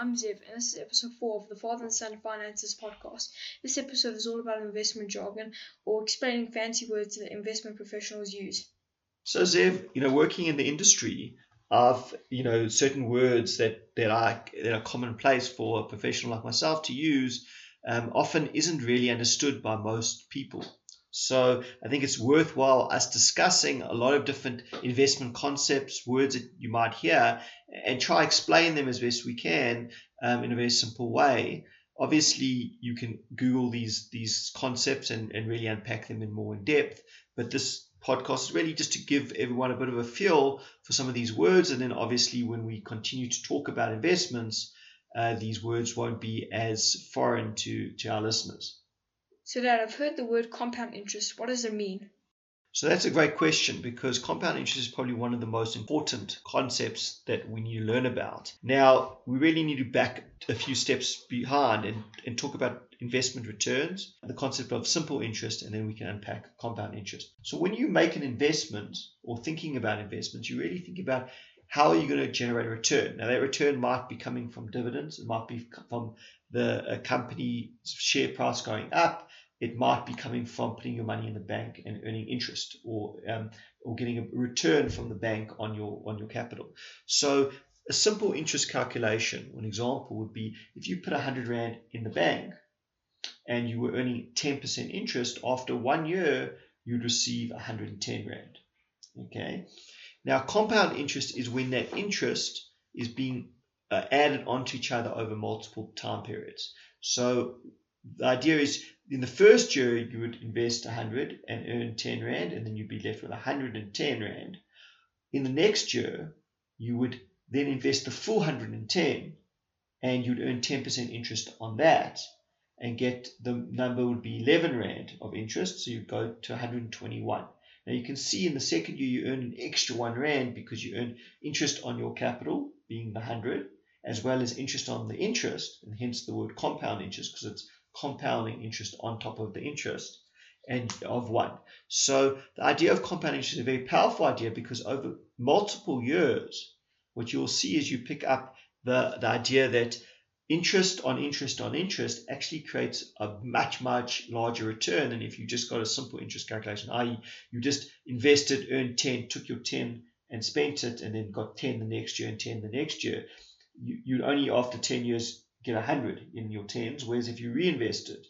I'm Ziv, and this is episode 4 of the Father and Son Finances podcast. This episode is all about investment jargon, or explaining fancy words that investment professionals use. So, Zev, you know, working in the industry, of you know certain words that that are that are commonplace for a professional like myself to use um, often isn't really understood by most people. So I think it's worthwhile us discussing a lot of different investment concepts, words that you might hear, and try explain them as best we can um, in a very simple way. Obviously, you can Google these these concepts and, and really unpack them in more in depth. But this podcast is really just to give everyone a bit of a feel for some of these words, and then obviously when we continue to talk about investments, uh, these words won't be as foreign to to our listeners. So, Dad, I've heard the word compound interest. What does it mean? So that's a great question because compound interest is probably one of the most important concepts that we need to learn about. Now, we really need to back a few steps behind and, and talk about investment returns, the concept of simple interest, and then we can unpack compound interest. So when you make an investment or thinking about investments, you really think about how are you going to generate a return? Now, that return might be coming from dividends, it might be from the company share price going up, it might be coming from putting your money in the bank and earning interest or um, or getting a return from the bank on your on your capital. So a simple interest calculation, an example would be if you put 100 rand in the bank and you were earning 10% interest after one year you'd receive 110 rand. Okay. Now compound interest is when that interest is being uh, added onto each other over multiple time periods. So the idea is in the first year you would invest 100 and earn 10 rand and then you'd be left with 110 rand in the next year you would then invest the full 110 and you'd earn 10% interest on that and get the number would be 11 rand of interest so you'd go to 121 now you can see in the second year you earn an extra 1 rand because you earn interest on your capital being the 100 as well as interest on the interest and hence the word compound interest because it's compounding interest on top of the interest and of one. So the idea of compound interest is a very powerful idea because over multiple years, what you'll see is you pick up the, the idea that interest on interest on interest actually creates a much, much larger return than if you just got a simple interest calculation, i.e., you just invested, earned 10, took your 10 and spent it, and then got 10 the next year and 10 the next year. You, you only after 10 years get 100 in your 10s, whereas if you reinvested,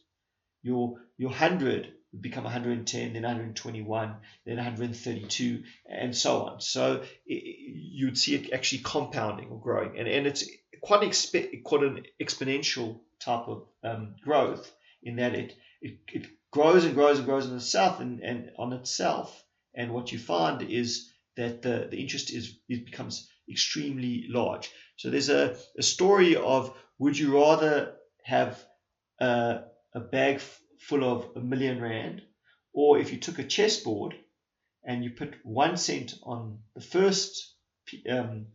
your your 100 would become 110, then 121, then 132, and so on. So it, you'd see it actually compounding or growing, and, and it's quite, expe- quite an exponential type of um, growth in that it, it, it grows and grows and grows in itself and, and on itself. And what you find is that the, the interest is it becomes extremely large. So there's a, a story of would you rather have a, a bag f- full of a million rand, or if you took a chessboard and you put one cent on the first um,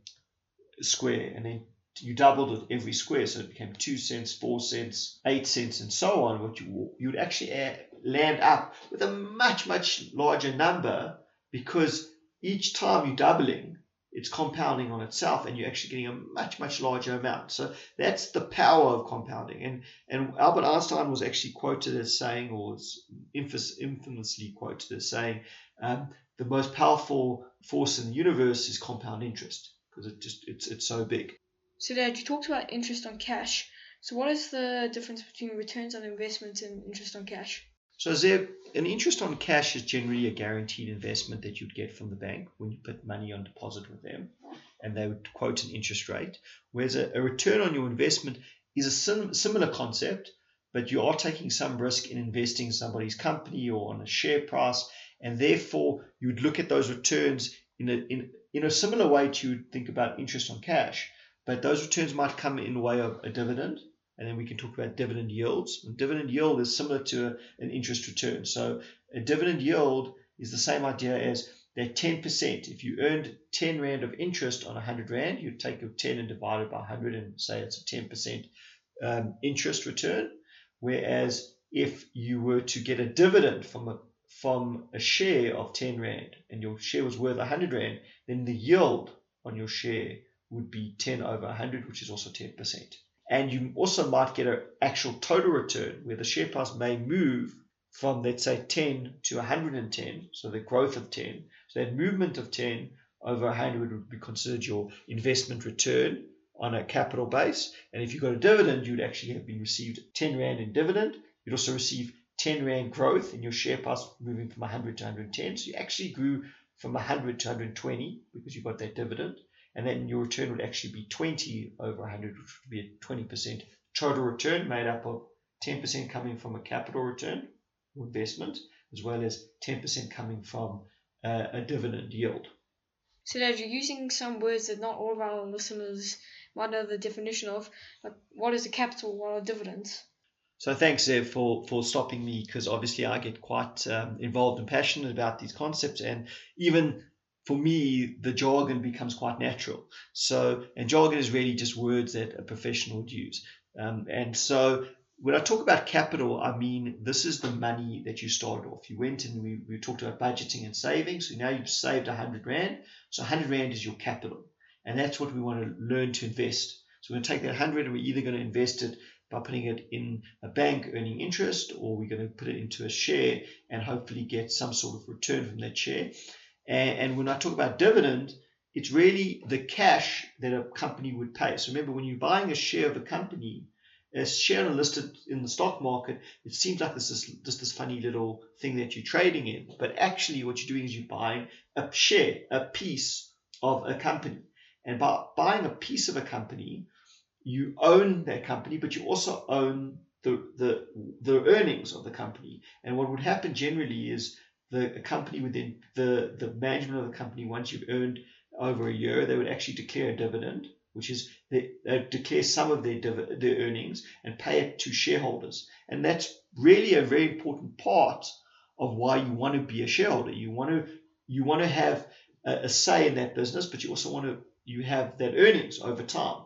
square and then you doubled it every square, so it became two cents, four cents, eight cents, and so on. What you you would actually land up with a much much larger number because each time you're doubling, it's compounding on itself and you're actually getting a much, much larger amount. So that's the power of compounding. And, and Albert Einstein was actually quoted as saying, or infamously quoted as saying, um, the most powerful force in the universe is compound interest because it just it's it's so big. So Dad, you talked about interest on cash. So what is the difference between returns on investments and interest on cash? So is there an interest on cash is generally a guaranteed investment that you'd get from the bank when you put money on deposit with them, and they would quote an interest rate. Whereas a, a return on your investment is a sim- similar concept, but you are taking some risk in investing in somebody's company or on a share price, and therefore you would look at those returns in a in, in a similar way to think about interest on cash. But those returns might come in way of a dividend and then we can talk about dividend yields. And dividend yield is similar to a, an interest return. So a dividend yield is the same idea as that 10%. If you earned 10 Rand of interest on 100 Rand, you'd take your 10 and divide it by 100 and say it's a 10% um, interest return. Whereas if you were to get a dividend from a from a share of 10 Rand and your share was worth 100 Rand, then the yield on your share would be 10 over 100, which is also 10%. And you also might get an actual total return where the share price may move from, let's say, 10 to 110, so the growth of 10. So that movement of 10 over 100 would be considered your investment return on a capital base. And if you got a dividend, you'd actually have been received 10 Rand in dividend. You'd also receive 10 Rand growth in your share price moving from 100 to 110. So you actually grew from 100 to 120 because you got that dividend and then your return would actually be 20 over 100, which would be a 20% total return made up of 10% coming from a capital return or investment, as well as 10% coming from uh, a dividend yield. So, Dad, you're using some words that not all of our listeners might know the definition of. Like, what is a capital? What are dividends? So thanks, Zev, for, for stopping me because obviously I get quite um, involved and passionate about these concepts. And even for me, the jargon becomes quite natural. So, and jargon is really just words that a professional would use. Um, and so, when I talk about capital, I mean this is the money that you started off. You went and we, we talked about budgeting and saving. So now you've saved 100 Rand. So 100 Rand is your capital. And that's what we want to learn to invest. So we're going to take that 100 and we're either going to invest it by putting it in a bank earning interest or we're going to put it into a share and hopefully get some sort of return from that share. And, and when I talk about dividend, it's really the cash that a company would pay. So remember, when you're buying a share of a company, a share listed in the stock market, it seems like this is just this funny little thing that you're trading in. But actually, what you're doing is you're buying a share, a piece of a company. And by buying a piece of a company, you own that company, but you also own the, the, the earnings of the company. And what would happen generally is the company within the, the management of the company, once you've earned over a year, they would actually declare a dividend, which is they, they declare some of their, div- their earnings and pay it to shareholders. And that's really a very important part of why you want to be a shareholder. You want to you want to have a, a say in that business, but you also want to you have that earnings over time.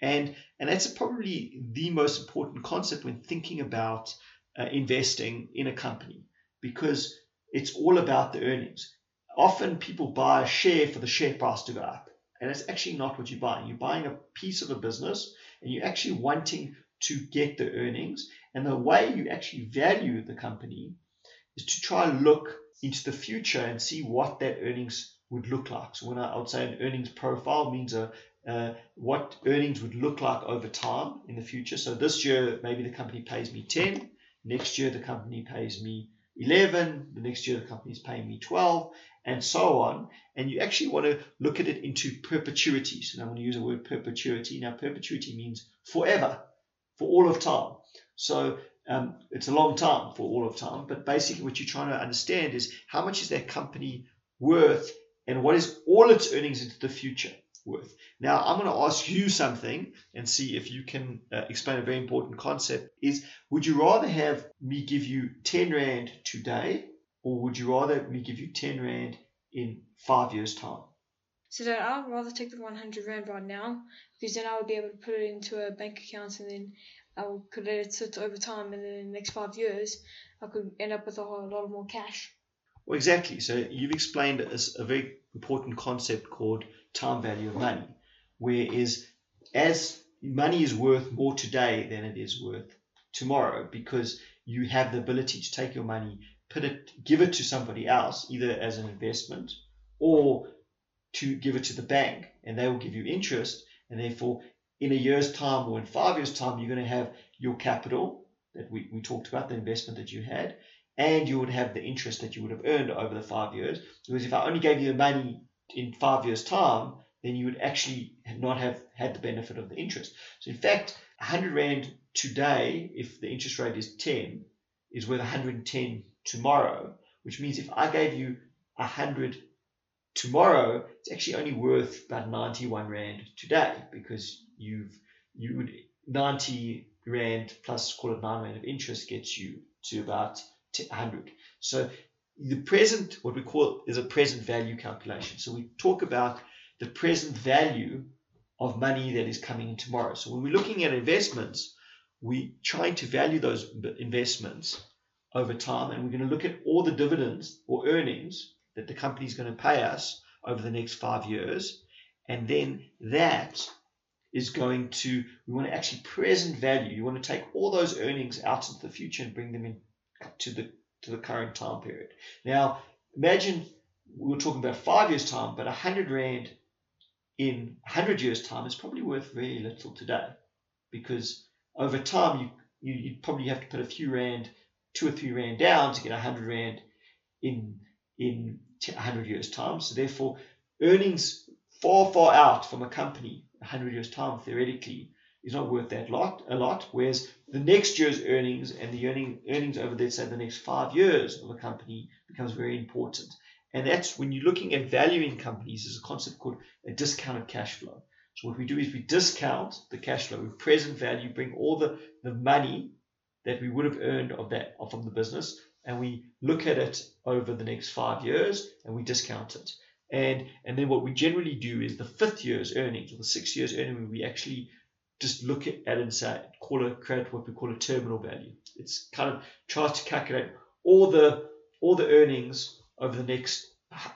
And and that's probably the most important concept when thinking about uh, investing in a company because it's all about the earnings. Often people buy a share for the share price to go up. And it's actually not what you're buying. You're buying a piece of a business and you're actually wanting to get the earnings. And the way you actually value the company is to try and look into the future and see what that earnings would look like. So when I, I would say an earnings profile means a, uh, what earnings would look like over time in the future. So this year, maybe the company pays me 10. Next year, the company pays me 11, the next year the company is paying me 12, and so on. And you actually want to look at it into perpetuity. So I'm going to use the word perpetuity. Now, perpetuity means forever, for all of time. So um, it's a long time for all of time. But basically, what you're trying to understand is how much is that company worth and what is all its earnings into the future worth. Now, I'm going to ask you something and see if you can uh, explain a very important concept is would you rather have me give you 10 rand today or would you rather me give you 10 rand in 5 years time? So then I'd rather take the 100 rand right now because then I would be able to put it into a bank account and then I could let it sit over time and then in the next 5 years I could end up with a whole lot more cash. Well, exactly. So you've explained a, a very important concept called time value of money, whereas as money is worth more today than it is worth tomorrow because you have the ability to take your money, put it, give it to somebody else, either as an investment or to give it to the bank, and they will give you interest, and therefore in a year's time or in five years' time, you're going to have your capital that we, we talked about, the investment that you had, and you would have the interest that you would have earned over the five years. Because if I only gave you the money in five years' time, then you would actually not have had the benefit of the interest. So, in fact, 100 Rand today, if the interest rate is 10, is worth 110 tomorrow, which means if I gave you 100 tomorrow, it's actually only worth about 91 Rand today because you've, you would, 90 Rand plus call it 9 Rand of interest gets you to about 100. So the present, what we call is a present value calculation. So we talk about the present value of money that is coming in tomorrow. So when we're looking at investments, we're trying to value those investments over time, and we're going to look at all the dividends or earnings that the company is going to pay us over the next five years, and then that is going to we want to actually present value. You want to take all those earnings out into the future and bring them in to the to the current time period. Now, imagine we were talking about five years time, but a hundred rand in hundred years time is probably worth very little today, because over time you you you'd probably have to put a few rand, two or three rand down to get a hundred rand in in hundred years time. So therefore, earnings far far out from a company 100 years time theoretically is not worth that lot a lot whereas the next year's earnings and the earning earnings over let's say the next five years of a company becomes very important. And that's when you're looking at valuing companies there's a concept called a discounted cash flow. So what we do is we discount the cash flow. We present value bring all the the money that we would have earned of that from the business and we look at it over the next five years and we discount it. And and then what we generally do is the fifth year's earnings or the sixth year's earnings, we actually just look at, it and say, call it, create what we call a terminal value. It's kind of tries to calculate all the all the earnings over the next,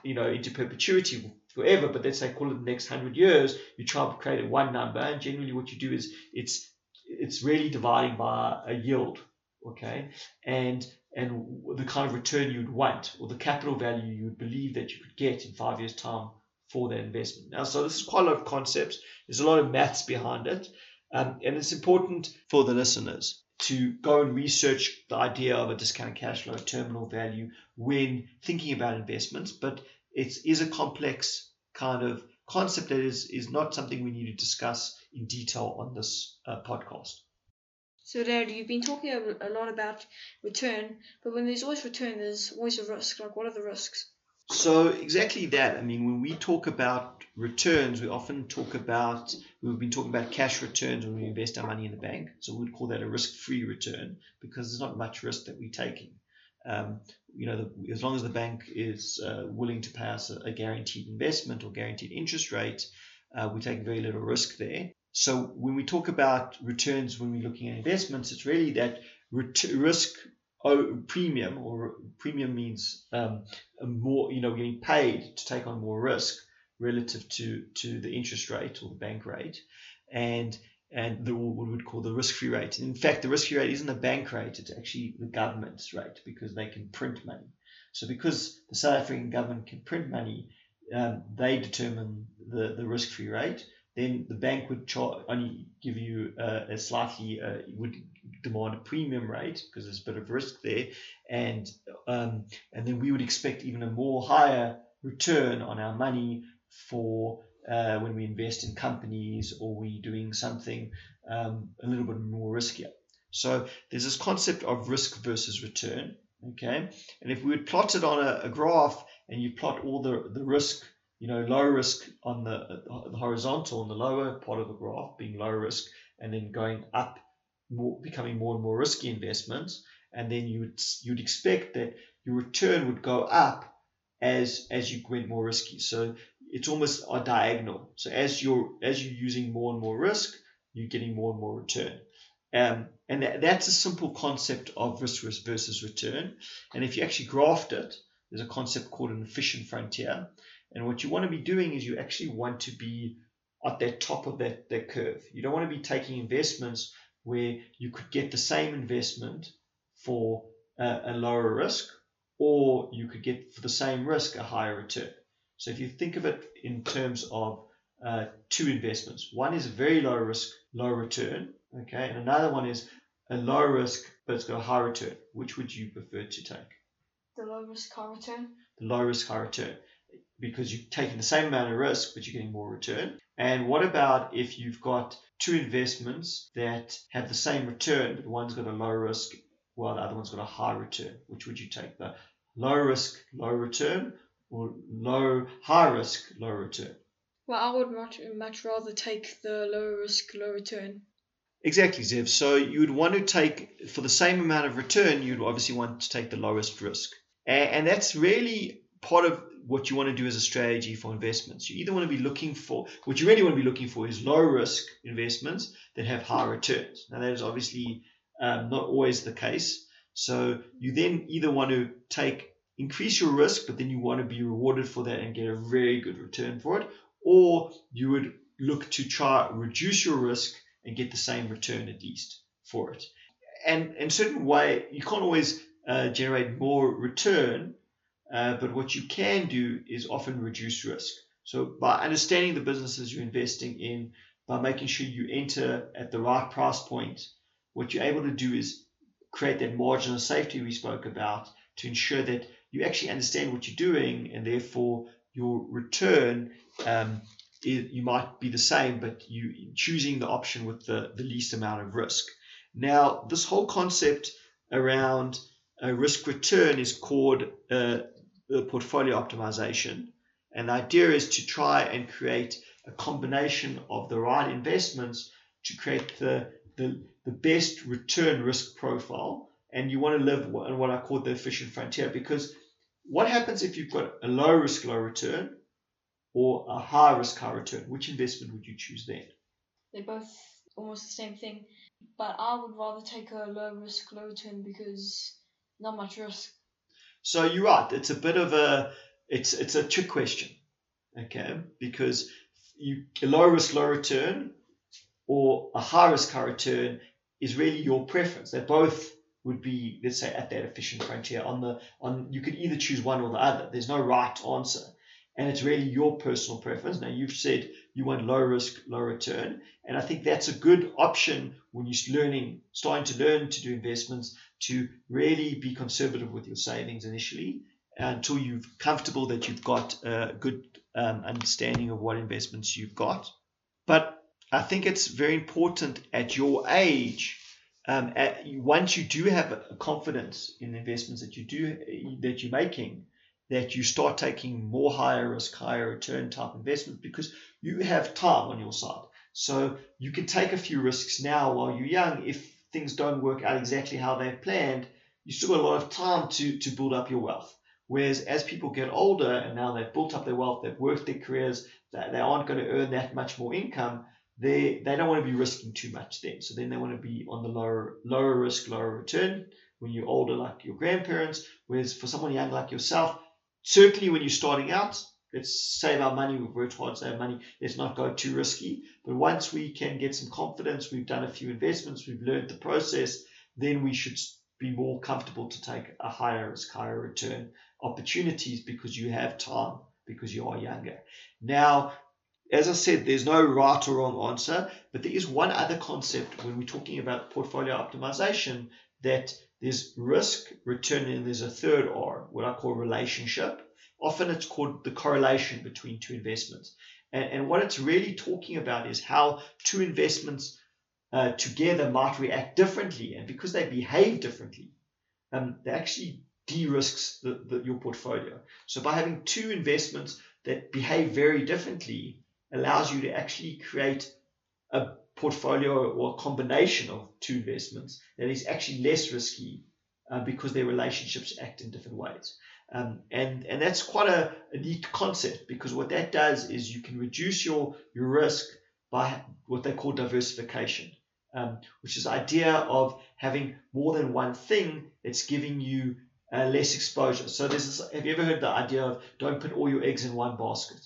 you know, into perpetuity forever. But let's say call it the next hundred years. You try to create one number, and generally what you do is it's it's really dividing by a yield, okay, and and the kind of return you'd want or the capital value you would believe that you could get in five years' time for that investment. Now, so this is quite a lot of concepts. There's a lot of maths behind it. Um, and it's important for the listeners to go and research the idea of a discounted cash flow terminal value when thinking about investments. But it is a complex kind of concept that is, is not something we need to discuss in detail on this uh, podcast. So, Dad, you've been talking a, lot about return, but when there's always return, there's always a risk. Like, what are the risks? So, exactly that. I mean, when we talk about returns, we often talk about, we've been talking about cash returns when we invest our money in the bank. So, we'd call that a risk free return because there's not much risk that we're taking. Um, you know, the, as long as the bank is uh, willing to pay us a, a, guaranteed investment or guaranteed interest rate, uh, we take very little risk there. So when we talk about returns when we're looking at investments, it's really that risk premium, or premium means um, more, you know, getting paid to take on more risk relative to to the interest rate or the bank rate, and and the, what we would call the risk-free rate. In fact, the risk-free rate isn't the bank rate; it's actually the government's rate because they can print money. So because the South African government can print money, um, they determine the, the risk-free rate then the bank would only give you a, a slightly uh, would demand a premium rate because there's a bit of risk there, and um, and then we would expect even a more higher return on our money for uh, when we invest in companies or we doing something um, a little bit more riskier. So there's this concept of risk versus return. Okay, and if we would plot it on a, a graph and you plot all the, the risk you know, low risk on the, the horizontal on the lower part of the graph being low risk, and then going up, more, becoming more and more risky investments, and then you would you'd expect that your return would go up as as you went more risky. So it's almost a diagonal. So as you're as you're using more and more risk, you're getting more and more return. Um, and that, that's a simple concept of risk versus return. And if you actually graphed it, there's a concept called an efficient frontier. And what you want to be doing is you actually want to be at that top of that, that curve. You don't want to be taking investments where you could get the same investment for a, a lower risk, or you could get for the same risk a higher return. So if you think of it in terms of uh, two investments, one is a very low risk, low return, okay, and another one is a low risk but it's got a high return. Which would you prefer to take? The low risk high return. The low risk high return because you're taking the same amount of risk, but you're getting more return? And what about if you've got two investments that have the same return, but one's got a low risk while the other one's got a high return? Which would you take? The low risk, low return, or low, high risk, low return? Well, I would much, much rather take the low risk, low return. Exactly, Zev. So you would want to take, for the same amount of return, you'd obviously want to take the lowest risk. And, and that's really part of what you want to do as a strategy for investments. You either want to be looking for, what you really want to be looking for is low risk investments that have high returns. Now, that is obviously um, not always the case. So you then either want to take, increase your risk, but then you want to be rewarded for that and get a very good return for it, or you would look to try reduce your risk and get the same return at least for it. And in a certain way, you can't always uh, generate more return, uh, but what you can do is often reduce risk. So by understanding the businesses you're investing in, by making sure you enter at the right price point, what you're able to do is create that margin of safety we spoke about to ensure that you actually understand what you're doing and therefore your return um, it, you might be the same, but you choosing the option with the, the least amount of risk. Now, this whole concept around a risk return is called uh, portfolio optimization. And the idea is to try and create a combination of the right investments to create the, the, the best return risk profile. And you want to live on what I call the efficient frontier because what happens if you've got a low risk, low return or a high risk, high return? Which investment would you choose then? They're both almost the same thing, but I would rather take a low risk, low return because not much risk. So you're right. It's a bit of a it's it's a trick question, okay? Because you a low risk, low return, or a high risk, high return is really your preference. They're both would be, let's say, at that efficient frontier. On the on, you could either choose one or the other. There's no right answer, and it's really your personal preference. Now you've said you want low risk, low return, and I think that's a good option when you're learning, starting to learn to do investments. To really be conservative with your savings initially until you're comfortable that you've got a good um, understanding of what investments you've got. But I think it's very important at your age um, at, once you do have a confidence in the investments that you do that you're making, that you start taking more higher risk, higher return type investments because you have time on your side. So you can take a few risks now while you're young. If things don't work out exactly how they've planned, you still got a lot of time to to build up your wealth. Whereas as people get older and now they've built up their wealth, they've worked their careers, they, they aren't going to earn that much more income they they don't want to be risking too much then. So then they want to be on the lower lower risk, lower return when you're older like your grandparents. Whereas for someone young like yourself, certainly when you're starting out, let's save our money, we've worked hard to save money, let's not go too risky. But once we can get some confidence, we've done a few investments, we've learned the process, then we should be more comfortable to take a higher risk, higher return opportunities because you have time because you are younger. Now, as I said, there's no right or wrong answer, but there is one other concept when we're talking about portfolio optimization that there's risk, return, and there's a third R, what I call relationship. Often it's called the correlation between two investments. And, and what it's really talking about is how two investments uh, together might react differently. And because they behave differently, um, they actually de-risks the, the, your portfolio. So by having two investments that behave very differently, allows you to actually create a portfolio or a combination of two investments that is actually less risky uh, because their relationships act in different ways. Um, and and that's quite a, a, neat concept because what that does is you can reduce your your risk by what they call diversification, um, which is the idea of having more than one thing that's giving you uh, less exposure. So this have you ever heard the idea of don't put all your eggs in one basket?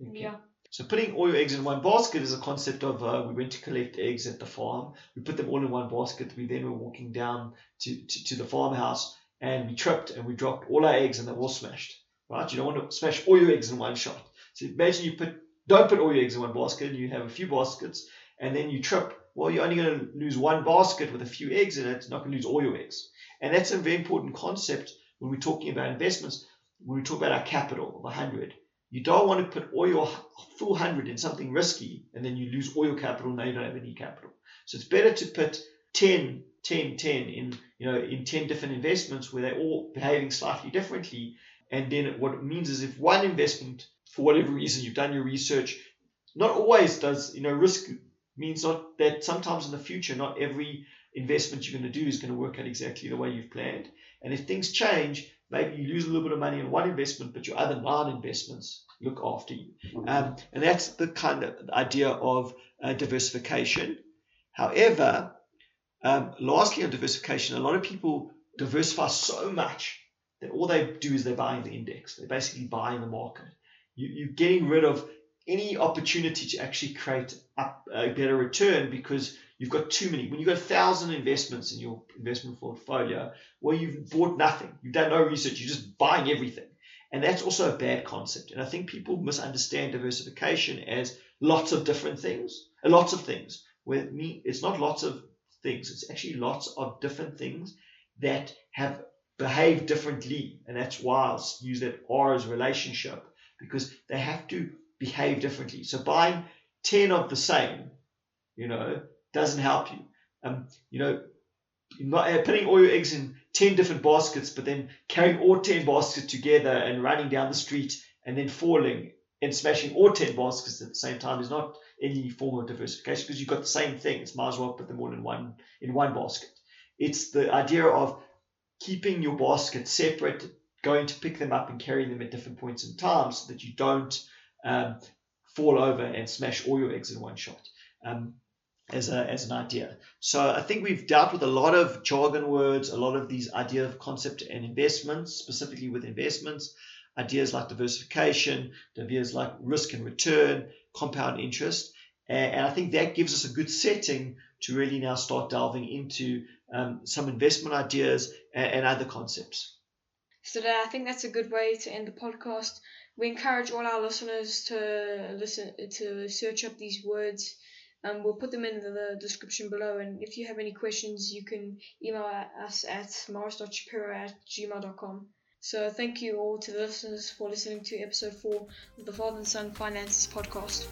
Okay. Yeah. So putting all your eggs in one basket is a concept of uh, we went to collect eggs at the farm. We put them all in one basket. We then were walking down to, to, to the farmhouse and we tripped and we dropped all our eggs and they all smashed. Right? You don't want to smash all your eggs in one shot. So imagine you put don't put all your eggs in one basket you have a few baskets and then you trip. Well, you're only going to lose one basket with a few eggs in it, not going to lose all your eggs. And that's a very important concept when we're talking about investments. When we talk about our capital of 100, you don't want to put all your full hundred in something risky and then you lose all your capital. Now you don't have any capital. So it's better to put 10, 10, 10 in, you know, in 10 different investments where they're all behaving slightly differently. And then what it means is if one investment, for whatever reason, you've done your research, not always does, you know, risk means not that sometimes in the future, not every investment you're going to do is going to work out exactly the way you've planned. And if things change, maybe you lose a little bit of money in one investment, but your other nine investments look after you. Mm-hmm. Um, and that's the kind of idea of uh, diversification. However, um, lastly on diversification, a lot of people diversify so much that all they do is they're buying the index. They're basically buying the market. You, you're getting rid of any opportunity to actually create up a better return because you've got too many. When you've got a thousand investments in your investment portfolio, well, you've bought nothing. You've done no research. You're just buying everything. And that's also a bad concept. And I think people misunderstand diversification as lots of different things, uh, lots of things. With me, it's not lots of things. It's actually lots of different things that have behaved differently. And that's why I use that R as relationship because they have to behave differently. So buying 10 of the same, you know, doesn't help you. Um, you know, not, uh, putting all your eggs in 10 different baskets, but then carrying all 10 baskets together and running down the street and then falling and smashing all 10 baskets at the same time is not any form of diversification because you've got the same things. Might as well put them all in one in one basket. It's the idea of keeping your basket separate, going to pick them up and carry them at different points in time so that you don't um, fall over and smash all your eggs in one shot. Um, as, a, as an idea. So I think we've dealt with a lot of jargon words, a lot of these idea of concept and investments, specifically with investments, ideas like diversification, ideas like risk and return, compound interest. And, I think that gives us a good setting to really now start delving into um, some investment ideas and, and other concepts. So I think that's a good way to end the podcast. We encourage all our listeners to listen to search up these words um, we'll put them in the description below. And if you have any questions, you can email us at morris.shapiro at gmail.com. So thank you all to the listeners for listening to episode 4 of the Father and Son Finances podcast.